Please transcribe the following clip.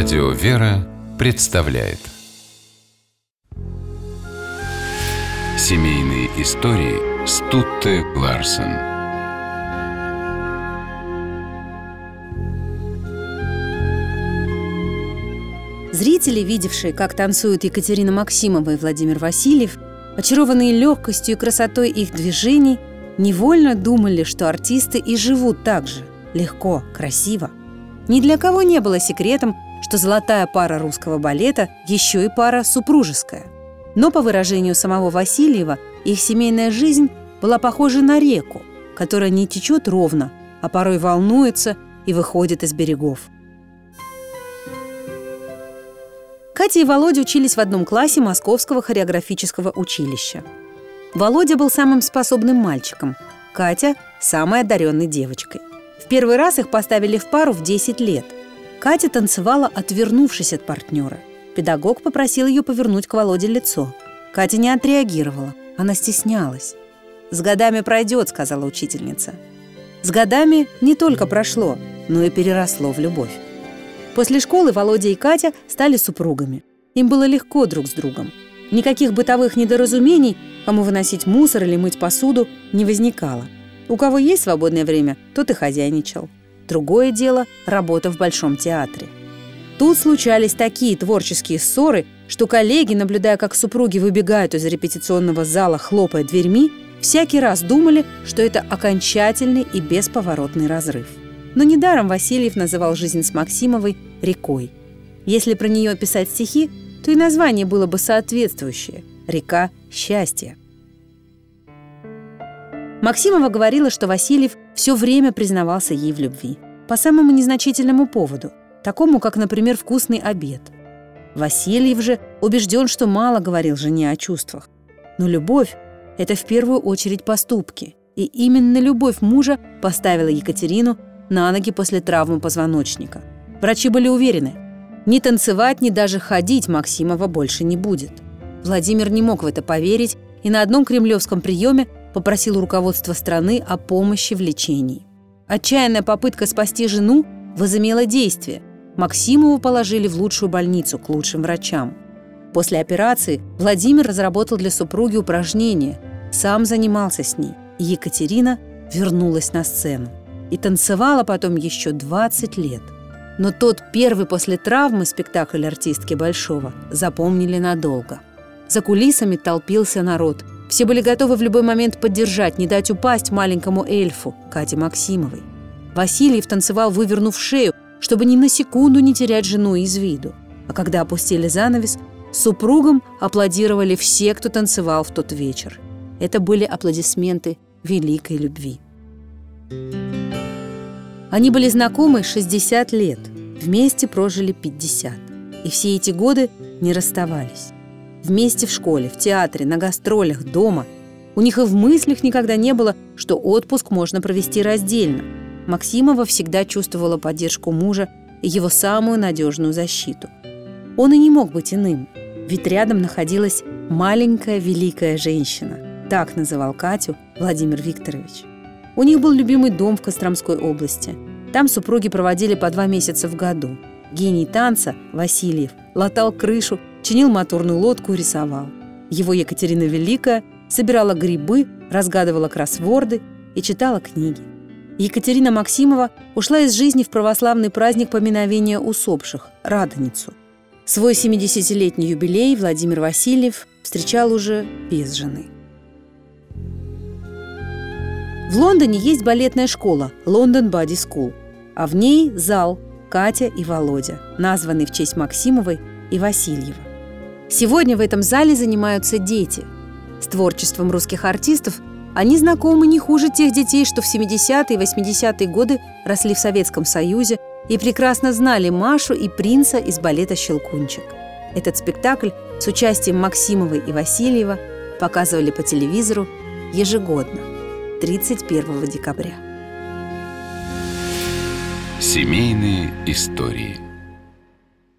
Радио «Вера» представляет Семейные истории Стутте Ларсен Зрители, видевшие, как танцуют Екатерина Максимова и Владимир Васильев, очарованные легкостью и красотой их движений, невольно думали, что артисты и живут так же – легко, красиво. Ни для кого не было секретом, что золотая пара русского балета еще и пара супружеская. Но по выражению самого Васильева, их семейная жизнь была похожа на реку, которая не течет ровно, а порой волнуется и выходит из берегов. Катя и Володя учились в одном классе Московского хореографического училища. Володя был самым способным мальчиком, Катя – самой одаренной девочкой. В первый раз их поставили в пару в 10 лет. Катя танцевала, отвернувшись от партнера. Педагог попросил ее повернуть к Володе лицо. Катя не отреагировала, она стеснялась. «С годами пройдет», — сказала учительница. С годами не только прошло, но и переросло в любовь. После школы Володя и Катя стали супругами. Им было легко друг с другом. Никаких бытовых недоразумений, кому выносить мусор или мыть посуду, не возникало. У кого есть свободное время, тот и хозяйничал. Другое дело – работа в Большом театре. Тут случались такие творческие ссоры, что коллеги, наблюдая, как супруги выбегают из репетиционного зала, хлопая дверьми, всякий раз думали, что это окончательный и бесповоротный разрыв. Но недаром Васильев называл жизнь с Максимовой рекой. Если про нее писать стихи, то и название было бы соответствующее – «Река счастья». Максимова говорила, что Васильев все время признавался ей в любви. По самому незначительному поводу, такому, как, например, вкусный обед. Васильев же убежден, что мало говорил жене о чувствах. Но любовь – это в первую очередь поступки. И именно любовь мужа поставила Екатерину на ноги после травмы позвоночника. Врачи были уверены, ни танцевать, ни даже ходить Максимова больше не будет. Владимир не мог в это поверить и на одном кремлевском приеме попросил руководство страны о помощи в лечении. Отчаянная попытка спасти жену возымела действие. Максимову положили в лучшую больницу к лучшим врачам. После операции Владимир разработал для супруги упражнения, сам занимался с ней, Екатерина вернулась на сцену. И танцевала потом еще 20 лет. Но тот первый после травмы спектакль артистки Большого запомнили надолго. За кулисами толпился народ – все были готовы в любой момент поддержать, не дать упасть маленькому эльфу Кате Максимовой. Васильев танцевал, вывернув шею, чтобы ни на секунду не терять жену из виду. А когда опустили занавес, супругам аплодировали все, кто танцевал в тот вечер. Это были аплодисменты великой любви. Они были знакомы 60 лет, вместе прожили 50. И все эти годы не расставались. Вместе в школе, в театре, на гастролях, дома. У них и в мыслях никогда не было, что отпуск можно провести раздельно. Максимова всегда чувствовала поддержку мужа и его самую надежную защиту. Он и не мог быть иным, ведь рядом находилась маленькая великая женщина. Так называл Катю Владимир Викторович. У них был любимый дом в Костромской области. Там супруги проводили по два месяца в году. Гений танца, Васильев, латал крышу чинил моторную лодку рисовал. Его Екатерина Великая собирала грибы, разгадывала кроссворды и читала книги. Екатерина Максимова ушла из жизни в православный праздник поминовения усопших – Радоницу. Свой 70-летний юбилей Владимир Васильев встречал уже без жены. В Лондоне есть балетная школа «London Ballet School», а в ней зал «Катя и Володя», названный в честь Максимовой и Васильева. Сегодня в этом зале занимаются дети. С творчеством русских артистов они знакомы не хуже тех детей, что в 70-е и 80-е годы росли в Советском Союзе и прекрасно знали Машу и принца из балета «Щелкунчик». Этот спектакль с участием Максимовой и Васильева показывали по телевизору ежегодно, 31 декабря. Семейные истории –